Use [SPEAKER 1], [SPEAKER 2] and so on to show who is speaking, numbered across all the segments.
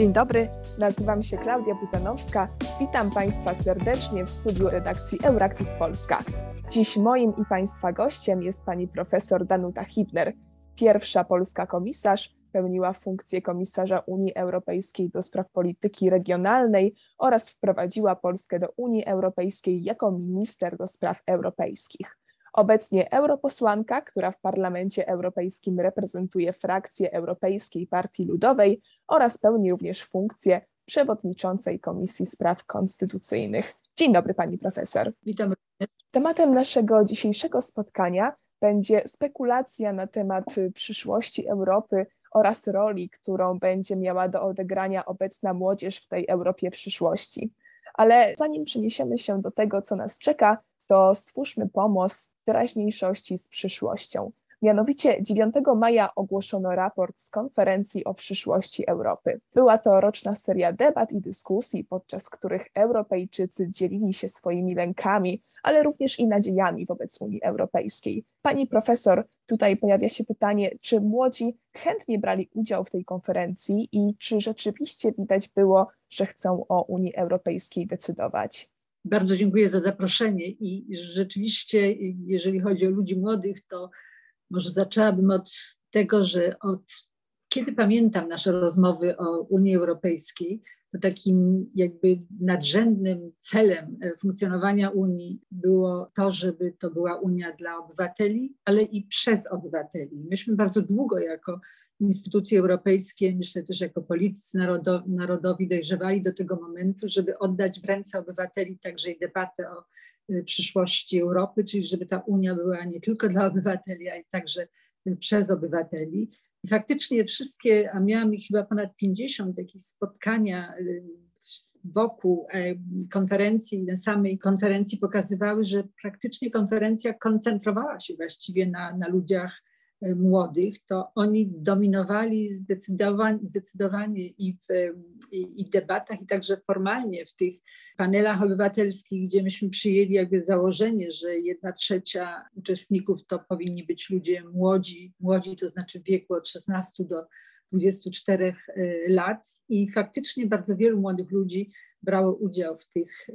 [SPEAKER 1] Dzień dobry, nazywam się Klaudia Budzanowska. Witam Państwa serdecznie w studiu redakcji Euractiv Polska. Dziś moim i Państwa gościem jest pani profesor Danuta Hibner, pierwsza polska komisarz, pełniła funkcję komisarza Unii Europejskiej do spraw polityki regionalnej oraz wprowadziła Polskę do Unii Europejskiej jako minister do spraw europejskich. Obecnie europosłanka, która w Parlamencie Europejskim reprezentuje frakcję Europejskiej Partii Ludowej oraz pełni również funkcję przewodniczącej Komisji Spraw Konstytucyjnych. Dzień dobry, pani profesor.
[SPEAKER 2] Witam.
[SPEAKER 1] Tematem naszego dzisiejszego spotkania będzie spekulacja na temat przyszłości Europy oraz roli, którą będzie miała do odegrania obecna młodzież w tej Europie przyszłości. Ale zanim przeniesiemy się do tego, co nas czeka, to stwórzmy pomost teraźniejszości z przyszłością. Mianowicie 9 maja ogłoszono raport z konferencji o przyszłości Europy. Była to roczna seria debat i dyskusji, podczas których Europejczycy dzielili się swoimi lękami, ale również i nadziejami wobec Unii Europejskiej. Pani profesor, tutaj pojawia się pytanie, czy młodzi chętnie brali udział w tej konferencji i czy rzeczywiście widać było, że chcą o Unii Europejskiej decydować?
[SPEAKER 2] Bardzo dziękuję za zaproszenie i rzeczywiście, jeżeli chodzi o ludzi młodych, to może zaczęłabym od tego, że od kiedy pamiętam nasze rozmowy o Unii Europejskiej, to takim jakby nadrzędnym celem funkcjonowania Unii było to, żeby to była Unia dla obywateli, ale i przez obywateli. Myśmy bardzo długo jako instytucje europejskie, myślę też jako politycy narodowi, dojrzewali do tego momentu, żeby oddać w ręce obywateli także i debatę o y, przyszłości Europy, czyli żeby ta Unia była nie tylko dla obywateli, ale także y, przez obywateli. I faktycznie wszystkie, a miałam ich chyba ponad 50 takich spotkania y, wokół e, konferencji, na samej konferencji pokazywały, że praktycznie konferencja koncentrowała się właściwie na, na ludziach młodych, to oni dominowali zdecydowanie, zdecydowanie i, w, i, i w debatach, i także formalnie w tych panelach obywatelskich, gdzie myśmy przyjęli jakby założenie, że jedna trzecia uczestników to powinni być ludzie młodzi, młodzi to znaczy w wieku od 16 do 24 e, lat. I faktycznie bardzo wielu młodych ludzi brało udział w tych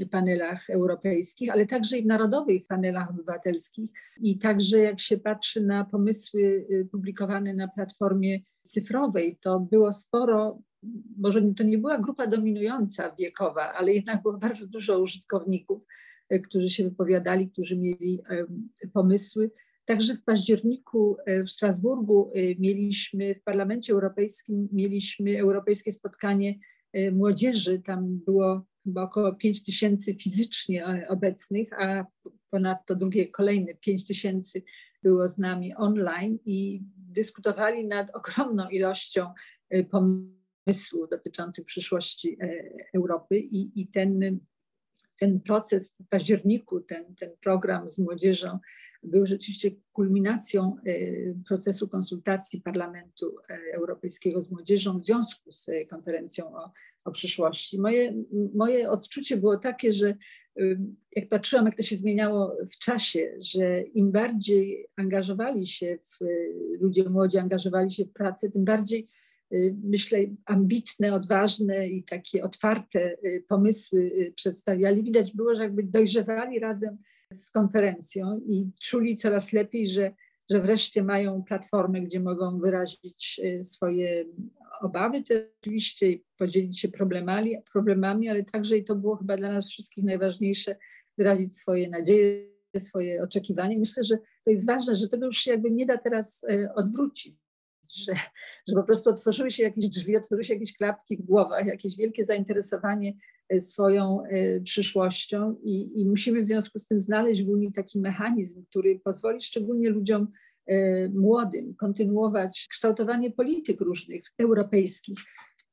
[SPEAKER 2] y, panelach europejskich, ale także i w narodowych panelach obywatelskich. I także jak się patrzy na pomysły y, publikowane na platformie cyfrowej, to było sporo, może to nie była grupa dominująca wiekowa, ale jednak było bardzo dużo użytkowników, y, którzy się wypowiadali, którzy mieli pomysły. Także w październiku w Strasburgu mieliśmy w Parlamencie Europejskim mieliśmy europejskie spotkanie młodzieży. Tam było chyba około 5 tysięcy fizycznie obecnych, a ponadto drugie, kolejne 5 tysięcy było z nami online i dyskutowali nad ogromną ilością y, pomysłów dotyczących przyszłości y, Europy i, i ten, ten proces w październiku, ten, ten program z młodzieżą był rzeczywiście kulminacją procesu konsultacji Parlamentu Europejskiego z młodzieżą w związku z konferencją o o przyszłości. Moje, moje odczucie było takie, że jak patrzyłam, jak to się zmieniało w czasie, że im bardziej angażowali się w, ludzie młodzi angażowali się w pracę, tym bardziej y, myślę, ambitne, odważne i takie otwarte y, pomysły y, przedstawiali. Widać było, że jakby dojrzewali razem z konferencją i czuli coraz lepiej, że że wreszcie mają platformę, gdzie mogą wyrazić y, swoje obawy, to oczywiście podzielić się problemami, problemami, ale także i to było chyba dla nas wszystkich najważniejsze, wyrazić swoje nadzieje, swoje oczekiwania. Myślę, że to jest ważne, że tego już się jakby nie da teraz y, odwrócić. Że, że po prostu otworzyły się jakieś drzwi, otworzyły się jakieś klapki w głowach, jakieś wielkie zainteresowanie y, swoją przyszłością i, i musimy w związku z tym znaleźć w Unii taki mechanizm, który pozwoli szczególnie ludziom Y, młodym, kontynuować kształtowanie polityk różnych europejskich.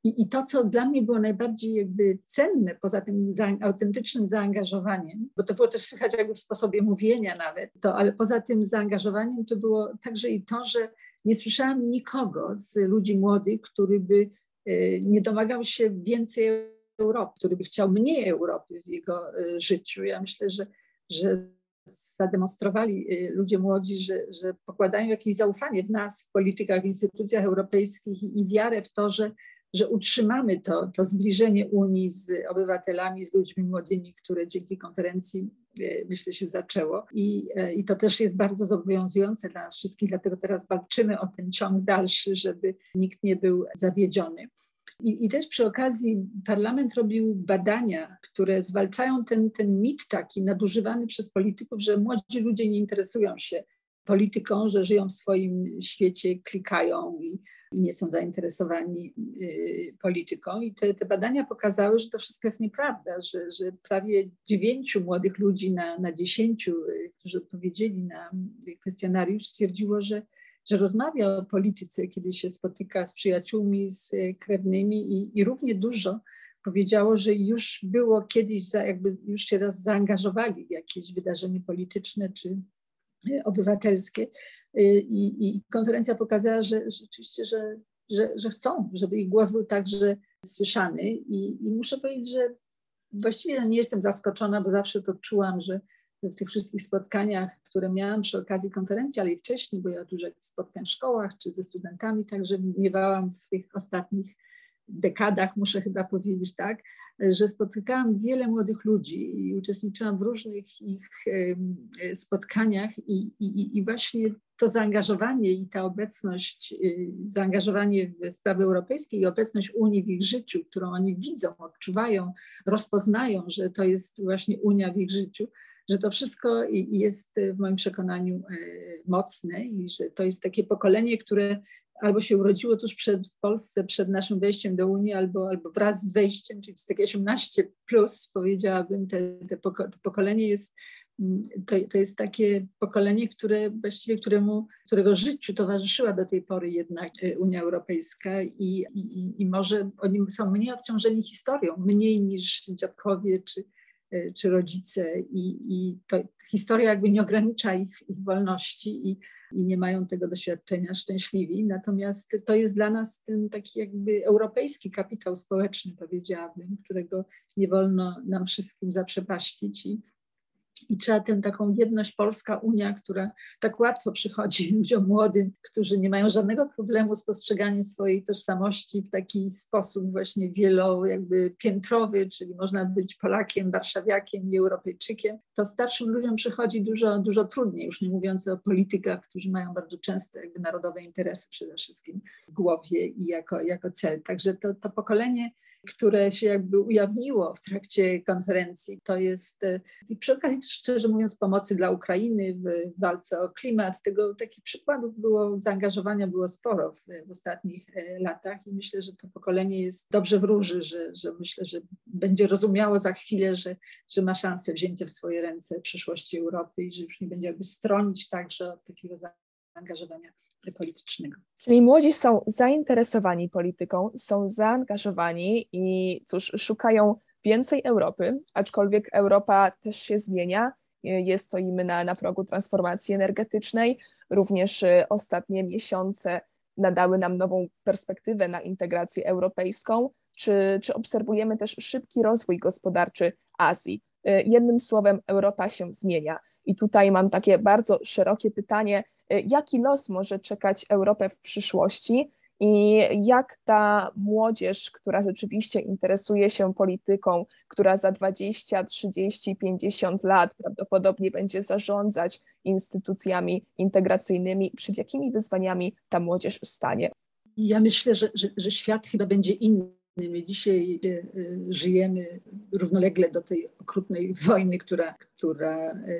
[SPEAKER 2] I, I, to, co dla mnie było najbardziej jakby cenne, poza tym za, autentycznym zaangażowaniem, bo to było też słychać jakby w sposobie mówienia nawet, to, ale poza tym zaangażowaniem to było także i to, że nie słyszałam nikogo z ludzi młodych, który by y, nie domagał się więcej Europy, który by chciał mniej Europy w jego y, życiu. Ja myślę, że, że zademonstrowali y, ludzie młodzi, że, że pokładają jakieś zaufanie w nas, w politykach, w instytucjach europejskich i, wiarę w to, że, że utrzymamy to, to zbliżenie Unii z obywatelami, z ludźmi młodymi, które dzięki konferencji e, myślę się zaczęło. I, e, I to też jest bardzo zobowiązujące dla nas wszystkich, dlatego teraz walczymy o ten ciąg dalszy, żeby nikt nie był zawiedziony. I, I, też przy okazji parlament robił badania, które zwalczają ten, ten mit taki nadużywany przez polityków, że młodzi ludzie nie interesują się polityką, że żyją w swoim świecie, klikają i, i nie są zainteresowani y, polityką. I te, te, badania pokazały, że to wszystko jest nieprawda, że, że prawie dziewięciu młodych ludzi na, dziesięciu, y, którzy odpowiedzieli na kwestionariusz, stwierdziło, że że rozmawia o polityce, kiedy się spotyka z przyjaciółmi, z krewnymi i, i równie dużo powiedziało, że już było kiedyś, za, jakby już się raz zaangażowali w jakieś wydarzenie polityczne czy obywatelskie. E, I, i konferencja pokazała, że rzeczywiście, że, że, że chcą, żeby ich głos był także słyszany. I, I muszę powiedzieć, że właściwie nie jestem zaskoczona, bo zawsze to czułam, że w tych wszystkich spotkaniach, które miałam przy okazji konferencji, ale i wcześniej, bo ja dużo spotkań w szkołach czy ze studentami, także miewałam w tych ostatnich dekadach, muszę chyba powiedzieć tak, że spotykałam wiele młodych ludzi i uczestniczyłam w różnych ich spotkaniach i, i, i właśnie to zaangażowanie i ta obecność, y, zaangażowanie w sprawy europejskie i obecność Unii w ich życiu, którą oni widzą, odczuwają, rozpoznają, że to jest właśnie Unia w ich życiu, że to wszystko jest w moim przekonaniu e, mocne i że to jest takie pokolenie, które albo się urodziło tuż przed, w Polsce przed naszym wejściem do Unii, albo, albo wraz z wejściem, czyli z takie 18 plus, powiedziałabym, te, te poko to pokolenie jest mm, to, to jest takie pokolenie, które właściwie któremu, którego życiu towarzyszyła do tej pory jednak e, Unia Europejska i, i, i może oni są mniej obciążeni historią, mniej niż dziadkowie czy, czy rodzice i, i to historia jakby nie ogranicza ich, ich wolności i, i nie mają tego doświadczenia szczęśliwi. Natomiast to jest dla nas ten taki jakby europejski kapitał społeczny, powiedziałabym, którego nie wolno nam wszystkim zaprzepaścić i, i trzeba tę taką jedność Polska Unia, która tak łatwo przychodzi ludziom młodym, którzy nie mają żadnego problemu z postrzeganiem swojej tożsamości w taki sposób właśnie wielo jakby piętrowy, czyli można być Polakiem, Warszawiakiem i Europejczykiem, to starszym ludziom przychodzi dużo, dużo trudniej, już nie mówiąc o politykach, którzy mają bardzo często jakby narodowe interesy przede wszystkim w głowie i jako, jako cel. Także to, to pokolenie które się jakby ujawniło w trakcie konferencji. To jest e, i przy okazji, szczerze mówiąc, pomocy dla Ukrainy w walce o klimat. Tego takich przykładów było, zaangażowania było sporo w, w ostatnich e, latach i myślę, że to pokolenie jest dobrze wróży, że, że myślę, że będzie rozumiało za chwilę, że, że ma szansę wzięcia w swoje ręce przyszłości Europy i że już nie będzie jakby stronić także od takiego zaangażowania politycznego.
[SPEAKER 1] Czyli młodzi są zainteresowani polityką, są zaangażowani i cóż, szukają więcej Europy, aczkolwiek Europa też się zmienia. Jest to im na, na progu transformacji energetycznej. Również y, ostatnie miesiące nadały nam nową perspektywę na integrację europejską. Czy, czy obserwujemy też szybki rozwój gospodarczy Azji? Y, jednym słowem, Europa się zmienia. I tutaj mam takie bardzo szerokie pytanie, y, jaki los może czekać Europę w przyszłości i jak ta młodzież, która rzeczywiście interesuje się polityką, która za 20, 30, 50 lat prawdopodobnie będzie zarządzać instytucjami integracyjnymi, przed jakimi wyzwaniami ta młodzież stanie?
[SPEAKER 2] Ja myślę, że, że, że świat chyba będzie inny My dzisiaj e, żyjemy równolegle do tej okrutnej wojny, która, która e,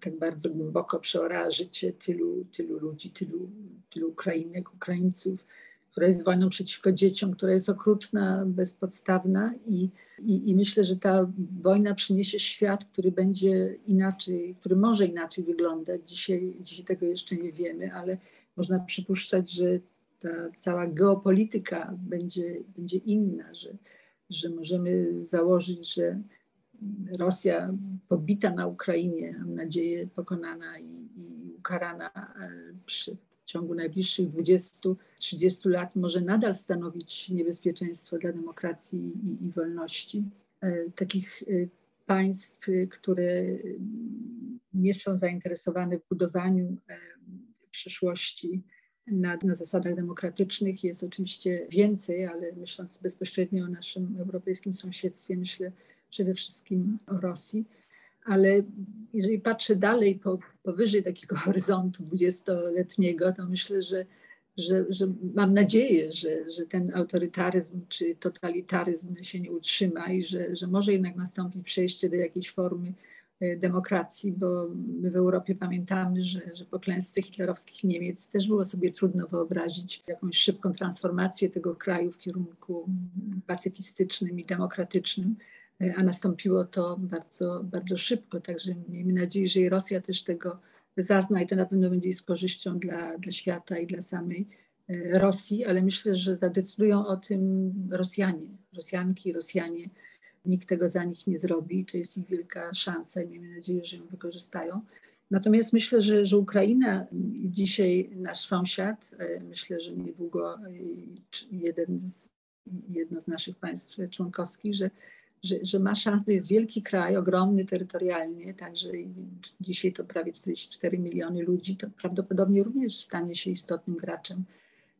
[SPEAKER 2] tak bardzo głęboko przeorała życie tylu, tylu ludzi, tylu, tylu Ukrainek, Ukraińców, która jest wojną przeciwko dzieciom, która jest okrutna, bezpodstawna i, i, i, myślę, że ta wojna przyniesie świat, który będzie inaczej, który może inaczej wyglądać. Dzisiaj, dzisiaj tego jeszcze nie wiemy, ale można przypuszczać, że ta cała geopolityka będzie, będzie inna, że, że możemy założyć, że Rosja pobita na Ukrainie, mam nadzieję pokonana i, i ukarana e, przy, w ciągu najbliższych 20-30 lat może nadal stanowić niebezpieczeństwo dla demokracji i, i wolności. E, takich e, państw, które nie są zainteresowane w budowaniu przyszłości na, na zasadach demokratycznych. Jest oczywiście więcej, ale myśląc bezpośrednio o naszym europejskim sąsiedztwie, myślę przede wszystkim o Rosji. Ale jeżeli patrzę dalej, po, powyżej takiego horyzontu dwudziestoletniego, to myślę, że, że, że mam nadzieję, że, że ten autorytaryzm czy totalitaryzm się nie utrzyma i że, że może jednak nastąpić przejście do jakiejś formy demokracji, bo my w Europie pamiętamy, że, że po klęsce hitlerowskich Niemiec też było sobie trudno wyobrazić jakąś szybką transformację tego kraju w kierunku pacyfistycznym i demokratycznym, e, a nastąpiło to bardzo, bardzo szybko. Także miejmy nadzieję, że i Rosja też tego zazna i to na pewno będzie z korzyścią dla, dla świata i dla samej e, Rosji, ale myślę, że zadecydują o tym Rosjanie, Rosjanki, Rosjanie nikt tego za nich nie zrobi. To jest ich wielka szansa i miejmy nadzieję, że ją wykorzystają. Natomiast myślę, że, że Ukraina, dzisiaj nasz sąsiad, e, myślę, że niedługo e, jeden z, jedno z naszych państw członkowskich, że, że, że ma szansę, to jest wielki kraj, ogromny terytorialnie, także dzisiaj to prawie 44 miliony ludzi, to prawdopodobnie również stanie się istotnym graczem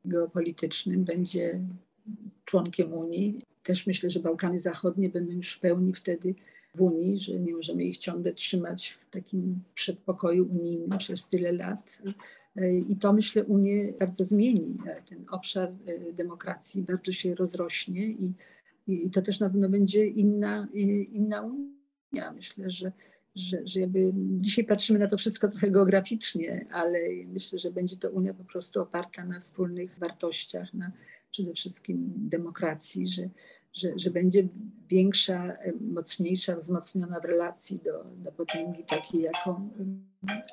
[SPEAKER 2] geopolitycznym, będzie członkiem Unii też myślę, że Bałkany Zachodnie będą już w pełni wtedy w Unii, że nie możemy ich ciągle trzymać w takim przedpokoju unijnym przez tyle lat. I to myślę Unię bardzo zmieni. Ten obszar e, demokracji bardzo się rozrośnie i, i to też na pewno będzie inna, inna Unia. Myślę, że, że, że jakby dzisiaj patrzymy na to wszystko trochę geograficznie, ale myślę, że będzie to Unia po prostu oparta na wspólnych wartościach, na, przede wszystkim demokracji, że, że, że będzie większa, mocniejsza, wzmocniona w relacji do, do potęgi takiej jaką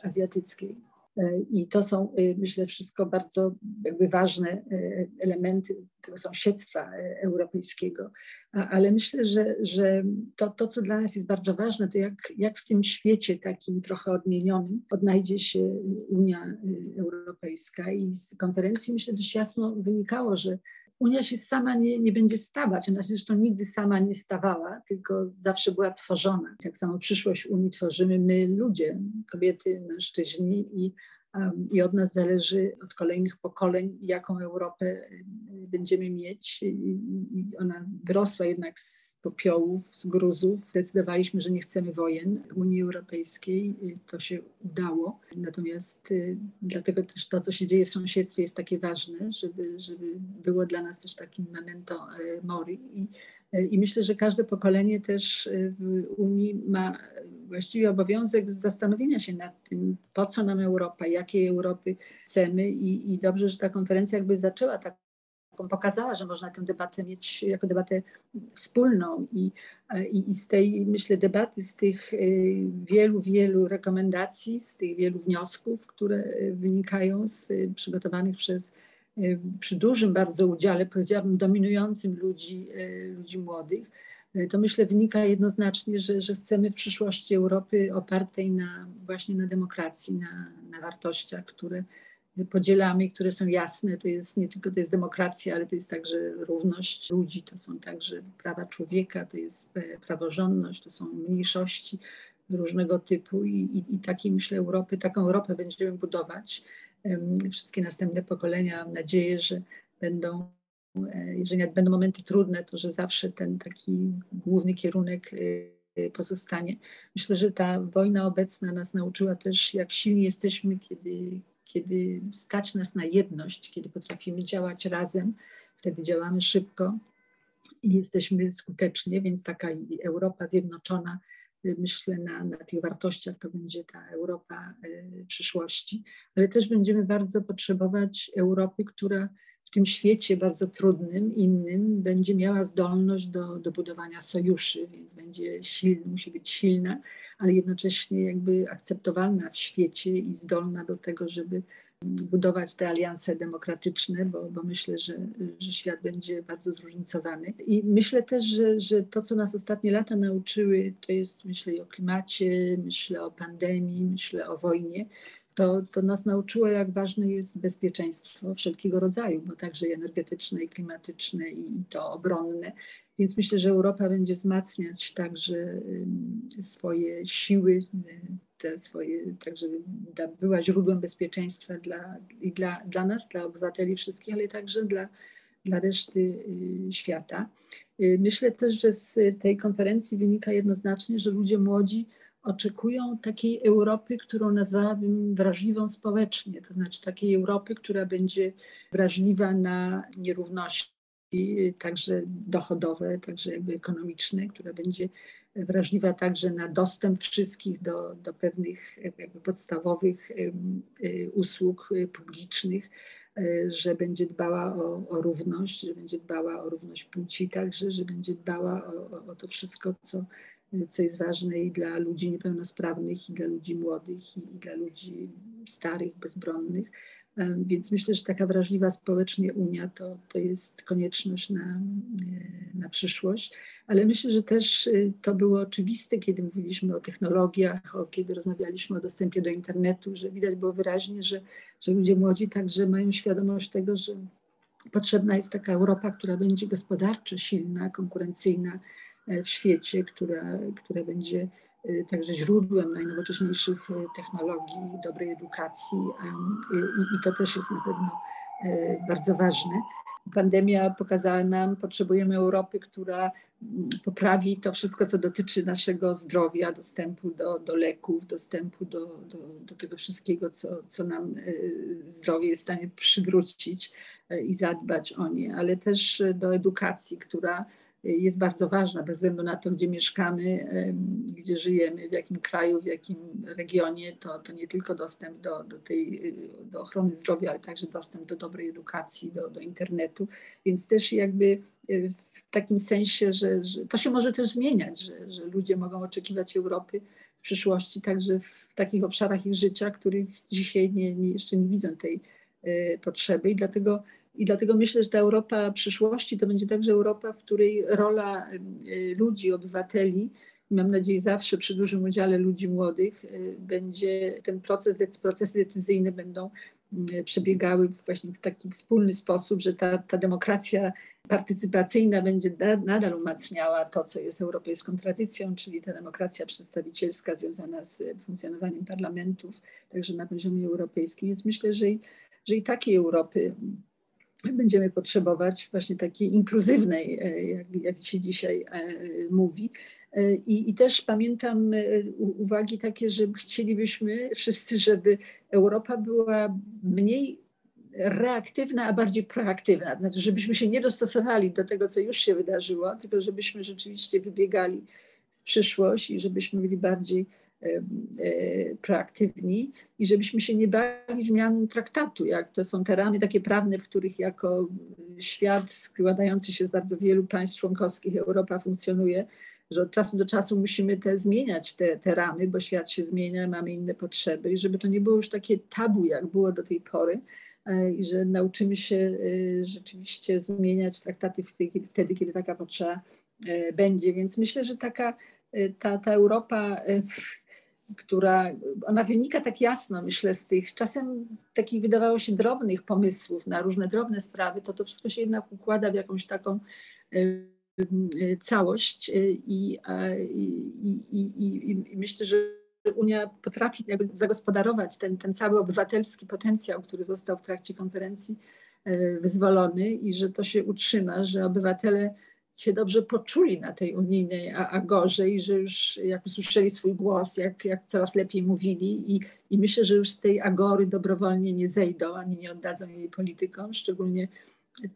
[SPEAKER 2] azjatyckiej. E, I to są, e, myślę, wszystko bardzo jakby ważne e, elementy tego sąsiedztwa europejskiego. Ale myślę, że, że to, to, co dla nas jest bardzo ważne, to jak, jak w tym świecie takim trochę odmienionym odnajdzie się Unia Europejska. I z konferencji myślę dość jasno wynikało, że Unia się sama nie, nie będzie stawać. Ona się zresztą nigdy sama nie stawała, tylko zawsze była tworzona. Tak samo przyszłość Unii tworzymy my ludzie, kobiety, mężczyźni i i od nas zależy, od kolejnych pokoleń, jaką Europę będziemy mieć. I ona wyrosła jednak z popiołów, z gruzów. Zdecydowaliśmy, że nie chcemy wojen Unii Europejskiej. To się udało. Natomiast y, dlatego też to, co się dzieje w sąsiedztwie jest takie ważne, żeby, żeby było dla nas też takim memento y, mori. I, i myślę, że każde pokolenie też w Unii ma właściwie obowiązek zastanowienia się nad tym, po co nam Europa, jakiej Europy chcemy i, i dobrze, że ta konferencja jakby zaczęła tak pokazała, że można tę debatę mieć jako debatę wspólną i, i, i, z tej, myślę, debaty, z tych y, wielu, wielu rekomendacji, z tych wielu wniosków, które wynikają z przygotowanych przez y, przy dużym bardzo udziale, powiedziałabym, dominującym ludzi, y, ludzi młodych, to myślę wynika jednoznacznie, że, że chcemy w przyszłości Europy opartej na, właśnie na demokracji, na, na wartościach, które podzielamy i które są jasne. To jest nie tylko to jest demokracja, ale to jest także równość ludzi, to są także prawa człowieka, to jest praworządność, to są mniejszości różnego typu i, i, i takiej myślę Europy, taką Europę będziemy budować. Wszystkie następne pokolenia mam nadzieję, że będą E, jeżeli będą momenty trudne, to że zawsze ten taki główny kierunek e, pozostanie. Myślę, że ta wojna obecna nas nauczyła też, jak silni jesteśmy, kiedy, kiedy stać nas na jedność, kiedy potrafimy działać razem, wtedy działamy szybko i jesteśmy skuteczni, więc taka Europa zjednoczona, e, myślę, na, na tych wartościach to będzie ta Europa przyszłości, ale też będziemy bardzo potrzebować Europy, która w tym świecie bardzo trudnym, innym, będzie miała zdolność do, do budowania sojuszy, więc będzie silna, musi być silna, ale jednocześnie jakby akceptowalna w świecie i zdolna do tego, żeby budować te alianse demokratyczne, bo, bo myślę, że, że świat będzie bardzo zróżnicowany. I myślę też, że, że to, co nas ostatnie lata nauczyły, to jest myślę o klimacie, myślę o pandemii, myślę o wojnie, to, to nas nauczyło, jak ważne jest bezpieczeństwo wszelkiego rodzaju, bo także i energetyczne, i klimatyczne, i to obronne. Więc myślę, że Europa będzie wzmacniać także swoje siły te swoje, tak żeby była źródłem bezpieczeństwa dla, i dla, dla nas, dla obywateli wszystkich, ale także dla, dla reszty y, świata. Y, myślę też, że z tej konferencji wynika jednoznacznie, że ludzie młodzi oczekują takiej Europy, którą nazwałabym wrażliwą społecznie, to znaczy takiej Europy, która będzie wrażliwa na nierówności, także dochodowe, także jakby ekonomiczne, która będzie wrażliwa także na dostęp wszystkich do, do pewnych podstawowych y, usług publicznych, y, że będzie dbała o, o, równość, że będzie dbała o równość płci także, że będzie dbała o, o to wszystko, co co jest ważne i dla ludzi niepełnosprawnych, i dla ludzi młodych, i, dla ludzi starych, bezbronnych. Więc myślę, że taka wrażliwa społecznie Unia to, to jest konieczność na, na przyszłość, ale myślę, że też y, to było oczywiste, kiedy mówiliśmy o technologiach, o, kiedy rozmawialiśmy o dostępie do internetu, że widać było wyraźnie, że, że ludzie młodzi także mają świadomość tego, że potrzebna jest taka Europa, która będzie gospodarczo silna, konkurencyjna, E, w świecie, która, która będzie e, także źródłem najnowocześniejszych e, technologii, dobrej edukacji i, i to też jest na pewno bardzo ważne. Pandemia pokazała nam, potrzebujemy Europy, która poprawi to wszystko, co dotyczy naszego zdrowia, dostępu do, do leków, dostępu do, do, do tego wszystkiego, co, co nam zdrowie jest w stanie przywrócić i zadbać o nie, ale też do edukacji, która jest bardzo ważna, bez względu na to, gdzie mieszkamy, gdzie żyjemy, w jakim kraju, w jakim regionie, to, to nie tylko dostęp do, do, tej, do ochrony zdrowia, ale także dostęp do dobrej edukacji, do, do internetu, więc też jakby e, w takim sensie, że, że to się może też zmieniać, że, że ludzie mogą oczekiwać Europy w przyszłości, także w, w takich obszarach ich życia, których dzisiaj nie, nie, jeszcze nie widzą tej y, potrzeby. I dlatego i dlatego myślę, że ta Europa przyszłości to będzie także Europa, w której rola y, ludzi, obywateli, mam nadzieję zawsze przy dużym udziale ludzi młodych, y, będzie ten proces, procesy decyzyjne będą y, przebiegały właśnie w taki wspólny sposób, że ta, ta demokracja partycypacyjna będzie nadal umacniała to, co jest europejską tradycją, czyli ta demokracja przedstawicielska związana z funkcjonowaniem parlamentów, także na poziomie europejskim. Więc myślę, że i, że i takiej Europy będziemy potrzebować właśnie takiej inkluzywnej, e, jak, jak się dzisiaj e, mówi. E, I, I, też pamiętam uwagi takie, że chcielibyśmy wszyscy, żeby Europa była mniej reaktywna, a bardziej proaktywna. Znaczy, żebyśmy się nie dostosowali do tego, co już się wydarzyło, tylko żebyśmy rzeczywiście wybiegali w przyszłość i żebyśmy byli bardziej proaktywni i żebyśmy się nie bali zmian traktatu, jak to są te ramy takie prawne, w których jako świat składający się z bardzo wielu państw członkowskich Europa funkcjonuje, że od czasu do czasu musimy te zmieniać te, te ramy, bo świat się zmienia, mamy inne potrzeby i żeby to nie było już takie tabu, jak było do tej pory e, i że nauczymy się e, rzeczywiście zmieniać traktaty wtedy, kiedy taka potrzeba będzie. Więc myślę, że taka ta, ta Europa która ona wynika tak jasno, myślę, z tych czasem takich wydawało się drobnych pomysłów na różne drobne sprawy, to to wszystko się jednak układa w jakąś taką całość i, i, i, i myślę, że Unia potrafi jakby zagospodarować ten, ten cały obywatelski potencjał, który został w trakcie konferencji e, wyzwolony i że to się utrzyma, że obywatele się dobrze poczuli na tej unijnej agorze i że już jak usłyszeli swój głos, jak, jak coraz lepiej mówili i, i myślę, że już z tej agory dobrowolnie nie zejdą, ani nie oddadzą jej politykom, szczególnie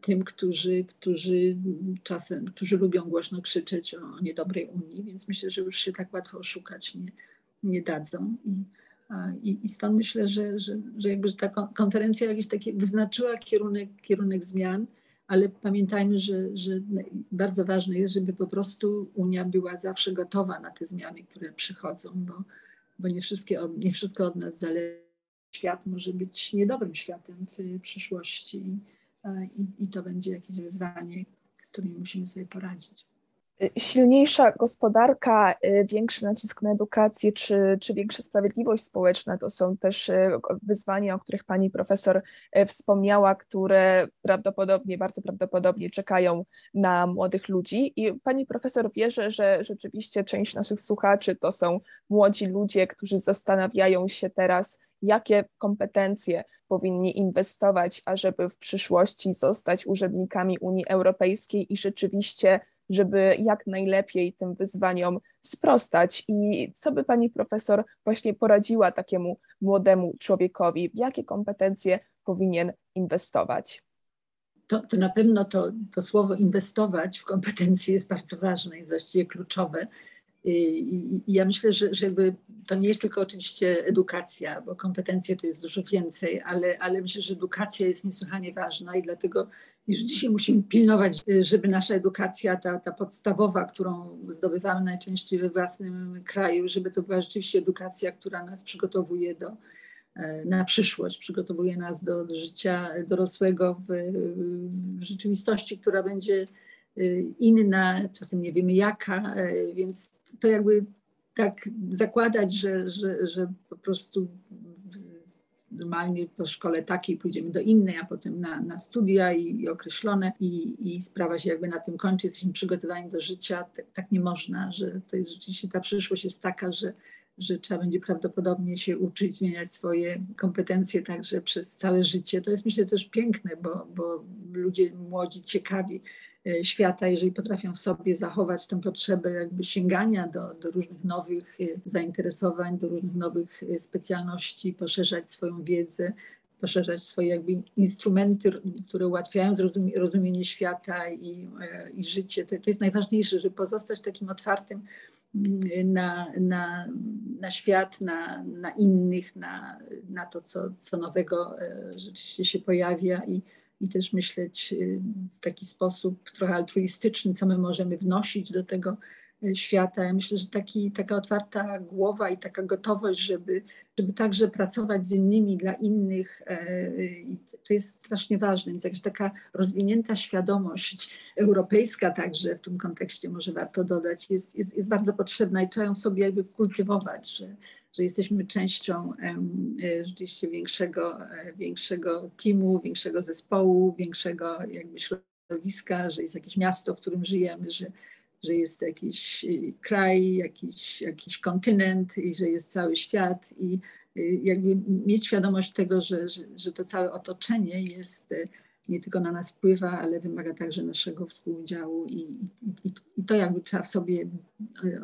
[SPEAKER 2] tym, którzy, którzy czasem, którzy lubią głośno krzyczeć o niedobrej Unii, więc myślę, że już się tak łatwo oszukać nie, nie dadzą. I, i, I, stąd myślę, że, że, że jakby ta konferencja jakiś taki wyznaczyła kierunek, kierunek zmian, ale pamiętajmy, że, że bardzo ważne jest, żeby po prostu Unia była zawsze gotowa na te zmiany, które przychodzą, bo, bo nie, wszystkie, nie wszystko od nas zależy. Świat może być niedobrym światem w przyszłości i, i, to będzie jakieś wyzwanie, z którym musimy sobie poradzić.
[SPEAKER 1] Silniejsza gospodarka, y, większy nacisk na edukację czy, czy większa sprawiedliwość społeczna to są też y, wyzwania, o których pani profesor y, wspomniała, które prawdopodobnie, bardzo prawdopodobnie czekają na młodych ludzi. I pani profesor wierzy, że rzeczywiście część naszych słuchaczy to są młodzi ludzie, którzy zastanawiają się teraz, jakie kompetencje powinni inwestować, ażeby w przyszłości zostać urzędnikami Unii Europejskiej i rzeczywiście żeby jak najlepiej tym wyzwaniom sprostać. I co by pani profesor właśnie poradziła takiemu młodemu człowiekowi, w jakie kompetencje powinien inwestować?
[SPEAKER 2] To, to na pewno to, to słowo inwestować w kompetencje jest bardzo ważne, jest właściwie kluczowe. I ja myślę, że żeby to nie jest tylko oczywiście edukacja, bo kompetencje to jest dużo więcej, ale, ale myślę, że edukacja jest niesłychanie ważna i dlatego już dzisiaj musimy pilnować, żeby nasza edukacja, ta, ta podstawowa, którą zdobywamy najczęściej we własnym kraju, żeby to była rzeczywiście edukacja, która nas przygotowuje do, e, na przyszłość, przygotowuje nas do, do życia dorosłego w, w rzeczywistości, która będzie inna, czasem nie wiemy jaka, więc to jakby tak zakładać, że, że, że po prostu normalnie po szkole takiej pójdziemy do innej, a potem na, na studia i, i określone i, i, sprawa się jakby na tym kończy, jesteśmy przygotowani do życia. Tak, tak nie można, że to jest rzeczywiście ta przyszłość jest taka, że, że trzeba będzie prawdopodobnie się uczyć, zmieniać swoje kompetencje także przez całe życie. To jest myślę też piękne, bo, bo ludzie młodzi, ciekawi świata, jeżeli potrafią sobie zachować tę potrzebę jakby sięgania do, do różnych nowych e, zainteresowań, do różnych nowych e, specjalności, poszerzać swoją wiedzę, poszerzać swoje jakby instrumenty, które ułatwiają zrozumie, rozumienie świata i, i życie. To, to jest najważniejsze, żeby pozostać takim otwartym mm, na, na, na świat, na, na innych, na, na to, co, co nowego rzeczywiście się pojawia i i też myśleć y, w taki sposób trochę altruistyczny, co my możemy wnosić do tego y, świata. Ja myślę, że taki, taka otwarta głowa i taka gotowość, żeby, żeby także pracować z innymi dla innych, e, to jest strasznie ważne. Więc jakaś taka rozwinięta świadomość europejska także w tym kontekście może warto dodać, jest, jest, jest bardzo potrzebna i trzeba ją sobie jakby kultywować, że, że jesteśmy częścią e, rzeczywiście większego, e, większego teamu, większego zespołu, większego jakby środowiska, że jest jakieś miasto, w którym żyjemy, że, że jest jakiś e, kraj, jakiś, jakiś kontynent i że jest cały świat. I jakby mieć świadomość tego, że, że, że to całe otoczenie jest nie tylko na nas wpływa, ale wymaga także naszego współudziału i, i, i to jakby trzeba w sobie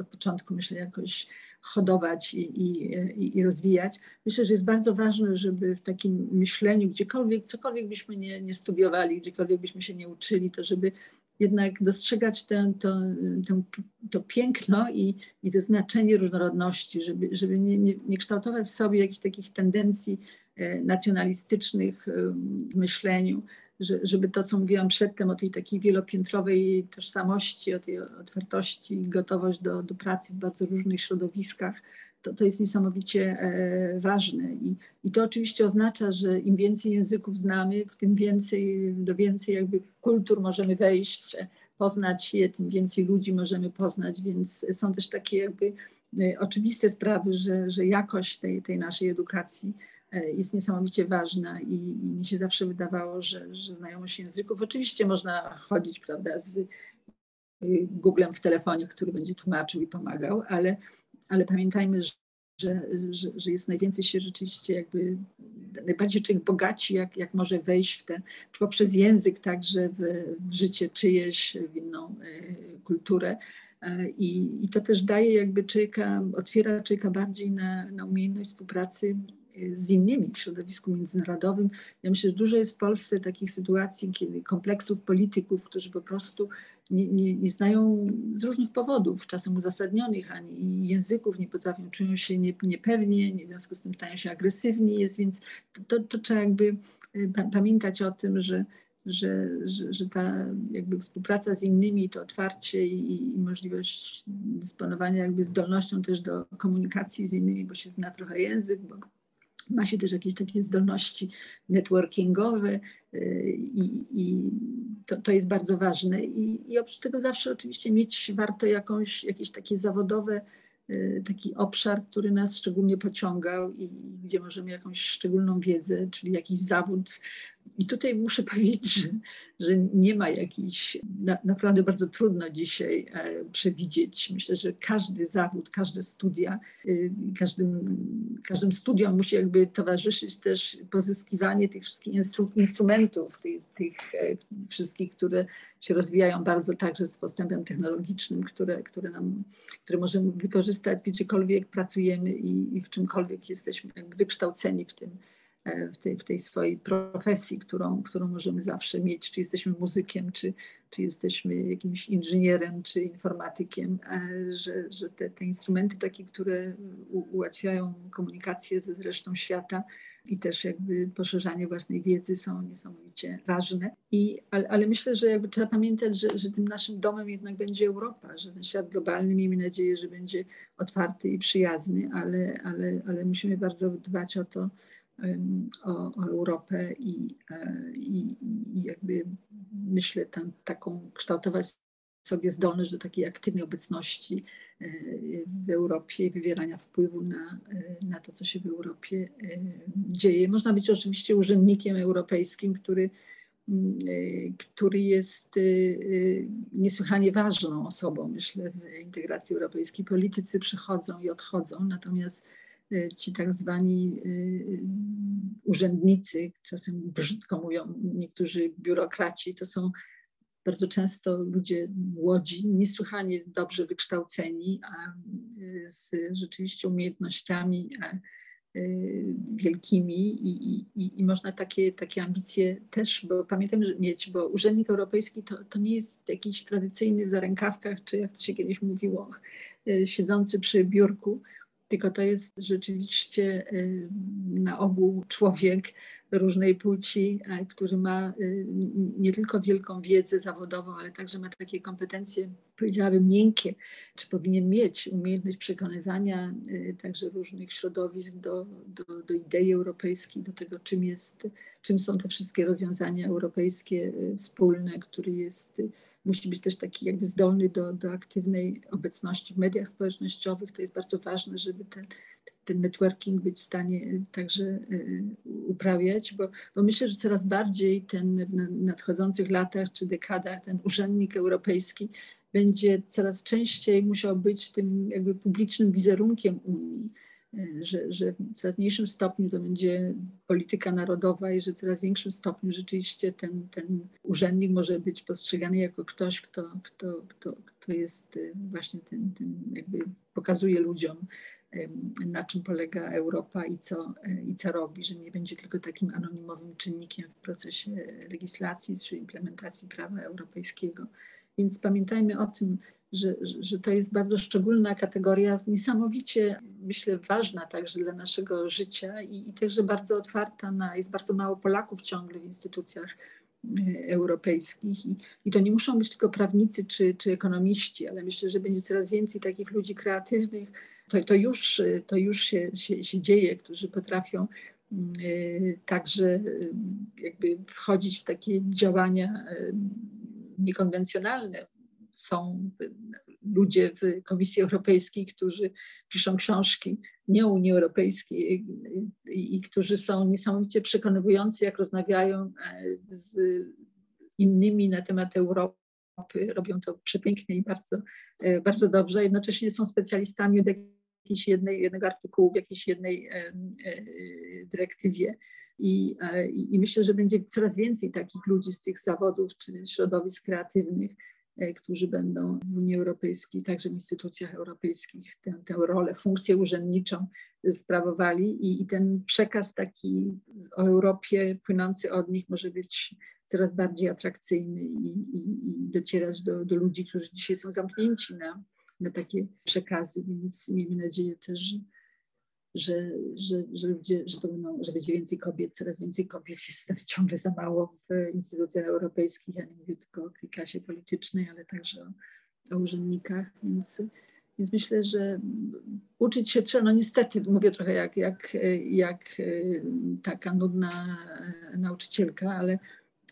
[SPEAKER 2] od początku myślę jakoś hodować i, i, rozwijać. Myślę, że jest bardzo ważne, żeby w takim myśleniu, gdziekolwiek, cokolwiek byśmy nie, nie studiowali, gdziekolwiek byśmy się nie uczyli, to żeby jednak dostrzegać tę, to, to, to piękno i, i to znaczenie różnorodności, żeby, żeby nie, nie, nie kształtować w sobie jakichś takich tendencji e, nacjonalistycznych w myśleniu, że, żeby to, co mówiłam przedtem o tej takiej wielopiętrowej tożsamości, o tej otwartości, gotowość do, do pracy w bardzo różnych środowiskach, to, to jest niesamowicie e, ważne. I, I to oczywiście oznacza, że im więcej języków znamy, w tym więcej, do więcej jakby kultur możemy wejść, poznać je, tym więcej ludzi możemy poznać, więc są też takie jakby e, oczywiste sprawy, że, że jakość tej, tej naszej edukacji E, jest niesamowicie ważna i, i mi się zawsze wydawało, że, że znajomość języków, oczywiście można chodzić prawda, z y, Googlem w telefonie, który będzie tłumaczył i pomagał, ale, ale pamiętajmy, że, że, że jest najwięcej się rzeczywiście jakby, najbardziej człowiek bogaci, jak, jak może wejść w ten, poprzez język także w, w życie czyjeś, w inną y, kulturę. E, I, I to też daje jakby człowieka, otwiera człowieka bardziej na, na umiejętność współpracy z innymi w środowisku międzynarodowym. Ja myślę, że dużo jest w Polsce takich sytuacji, kiedy kompleksów polityków, którzy po prostu nie, nie, nie znają z różnych powodów, czasem uzasadnionych, ani języków, nie potrafią, czują się nie, niepewnie, w związku z tym stają się agresywni, jest, więc to, to trzeba jakby y, pamiętać o tym, że że, że, że, ta jakby współpraca z innymi, to otwarcie i, i, możliwość dysponowania jakby zdolnością też do komunikacji z innymi, bo się zna trochę język, bo ma się też jakieś takie zdolności networkingowe y, i, i to, to, jest bardzo ważne. I, I oprócz tego zawsze oczywiście mieć warto jakąś, jakieś takie zawodowe Y, taki obszar, który nas szczególnie pociągał i gdzie możemy jakąś szczególną wiedzę, czyli jakiś zawód. I tutaj muszę powiedzieć, że, że nie ma jakiejś, na, naprawdę bardzo trudno dzisiaj e, przewidzieć. Myślę, że każdy zawód, każde studia, y, każdym, każdym studiom musi jakby towarzyszyć też pozyskiwanie tych wszystkich instru, instrumentów, tych, tych e, wszystkich, które się rozwijają bardzo także z postępem technologicznym, które, które, nam, które możemy wykorzystać gdziekolwiek pracujemy i, i w czymkolwiek jesteśmy wykształceni w tym, e, w tej, w tej swojej profesji, którą, którą możemy zawsze mieć, czy jesteśmy muzykiem, czy, czy jesteśmy jakimś inżynierem, czy informatykiem, e, że, że te, te instrumenty takie, które ułatwiają komunikację ze resztą świata, i też jakby poszerzanie własnej wiedzy są niesamowicie ważne. I, ale, ale myślę, że jakby trzeba pamiętać, że, że tym naszym domem jednak będzie Europa, że ten świat globalny miejmy nadzieję, że będzie otwarty i przyjazny, ale, ale, ale musimy bardzo dbać o to, o, o Europę i, e, i, i jakby myślę tam taką kształtować sobie zdolność do takiej aktywnej obecności e, w Europie i wywierania wpływu na, e, na to, co się w Europie dzieje. Można być oczywiście urzędnikiem europejskim, który, który jest niesłychanie ważną osobą, myślę, w integracji europejskiej. Politycy przychodzą i odchodzą, natomiast ci tak zwani urzędnicy, czasem brzydko mówią niektórzy biurokraci, to są bardzo często ludzie młodzi, niesłychanie dobrze wykształceni, a y, z rzeczywiście umiejętnościami y, wielkimi i, i, i można takie, takie ambicje też, bo pamiętam, że mieć, bo urzędnik europejski to, to nie jest jakiś tradycyjny w zarękawkach, czy jak to się kiedyś mówiło, y, siedzący przy biurku, tylko to jest rzeczywiście na ogół człowiek różnej płci, e, który ma y, nie tylko wielką wiedzę zawodową, ale także ma takie kompetencje, powiedziałabym, miękkie, czy powinien mieć umiejętność przekonywania y, także różnych środowisk do, do, do idei europejskiej, do tego, czym, jest, czym są te wszystkie rozwiązania europejskie y, wspólne, który jest musi być też taki jakby zdolny do, do aktywnej obecności w mediach społecznościowych. To jest bardzo ważne, żeby ten, ten networking być w stanie także e, uprawiać, bo, bo myślę, że coraz bardziej ten w nadchodzących latach czy dekadach ten urzędnik europejski będzie coraz częściej musiał być tym jakby publicznym wizerunkiem Unii, że, że w coraz mniejszym stopniu to będzie polityka narodowa i że w coraz większym stopniu rzeczywiście ten, ten urzędnik może być postrzegany jako ktoś, kto, kto, kto, kto jest właśnie tym, tym jakby pokazuje ludziom na czym polega Europa i co, e, i co robi, że nie będzie tylko takim anonimowym czynnikiem w procesie legislacji czy implementacji prawa europejskiego. Więc pamiętajmy o tym, że, że to jest bardzo szczególna kategoria, niesamowicie, myślę, ważna także dla naszego życia i, i także bardzo otwarta na, jest bardzo mało Polaków ciągle w instytucjach e, europejskich I, i to nie muszą być tylko prawnicy czy, czy ekonomiści, ale myślę, że będzie coraz więcej takich ludzi kreatywnych, to, to już, to już się, się, się dzieje, którzy potrafią y, także y, jakby wchodzić w takie działania y, niekonwencjonalne. Są ludzie w Komisji Europejskiej, którzy piszą książki nie Unii Europejskiej i, którzy są niesamowicie przekonywujący, jak rozmawiają z innymi na temat Europy. Robią to przepięknie i bardzo, bardzo dobrze. Jednocześnie są specjalistami od jakiejś jednej, jednego artykułu w jakiejś jednej e, dyrektywie. I, e, I, myślę, że będzie coraz więcej takich ludzi z tych zawodów czy środowisk kreatywnych, e, którzy będą w Unii Europejskiej, także w instytucjach europejskich tę, tę rolę, funkcję urzędniczą sprawowali i, i ten przekaz taki o Europie płynący od nich może być coraz bardziej atrakcyjny i, i, i docierać do, do ludzi, którzy dzisiaj są zamknięci na, na takie przekazy, więc miejmy nadzieję też, że, że, że, że, ludzie, że, to będą, że będzie więcej kobiet, coraz więcej kobiet jest nas ciągle za mało w instytucjach europejskich. Ja nie mówię tylko o klasie politycznej, ale także o, o urzędnikach, więc, Więc myślę, że uczyć się trzeba, no niestety, mówię trochę jak, jak, jak taka nudna nauczycielka, ale,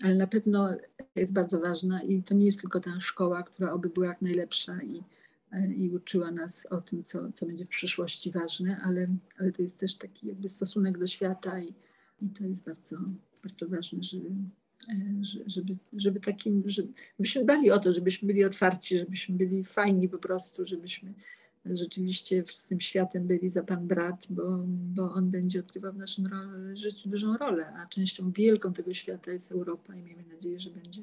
[SPEAKER 2] ale na pewno jest bardzo ważna i to nie jest tylko ta szkoła, która oby była jak najlepsza i, i uczyła nas o tym, co, co będzie w przyszłości ważne, ale, ale to jest też taki jakby stosunek do świata i, i to jest bardzo, bardzo ważne, żeby, żeby, żeby takim, żebyśmy dbali o to, żebyśmy byli otwarci, żebyśmy byli fajni po prostu, żebyśmy rzeczywiście z tym światem byli za Pan brat, bo, bo on będzie odgrywał w naszym życiu dużą rolę, a częścią wielką tego świata jest Europa i miejmy nadzieję, że będzie,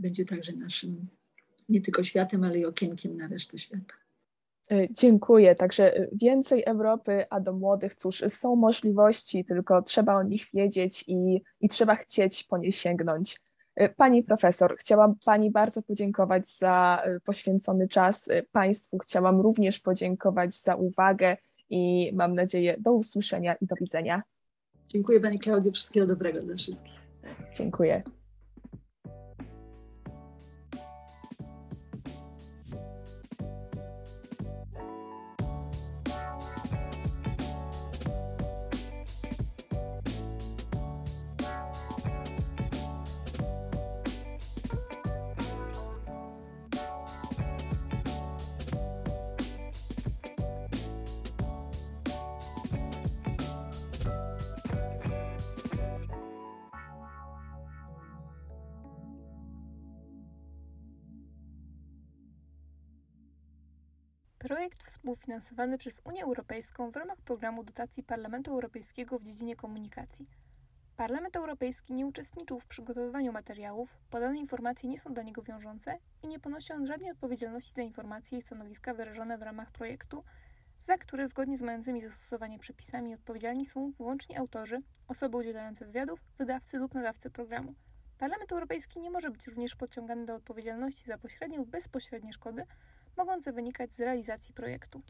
[SPEAKER 2] będzie także naszym nie tylko światem, ale i okienkiem na resztę świata.
[SPEAKER 1] E, dziękuję. Także e, więcej Europy, a do młodych, cóż, są możliwości, tylko trzeba o nich wiedzieć i, i trzeba chcieć po nie sięgnąć. E, pani profesor, chciałam Pani bardzo podziękować za poświęcony czas. Państwu chciałam również podziękować za uwagę i mam nadzieję do usłyszenia i do widzenia.
[SPEAKER 2] Dziękuję Pani Klaudio, wszystkiego dobrego dla wszystkich.
[SPEAKER 1] Dziękuję.
[SPEAKER 3] Projekt współfinansowany przez Unię Europejską w ramach programu dotacji Parlamentu Europejskiego w dziedzinie komunikacji. Parlament Europejski nie uczestniczył w przygotowywaniu materiałów, podane informacje nie są dla niego wiążące i nie ponosi on żadnej odpowiedzialności za informacje i stanowiska wyrażone w ramach projektu, za które zgodnie z mającymi zastosowanie przepisami odpowiedzialni są wyłącznie autorzy, osoby udzielające wywiadów, wydawcy lub nadawcy programu. Parlament Europejski nie może być również podciągany do odpowiedzialności za pośrednie lub bezpośrednie szkody, mogące wynikać z realizacji projektu.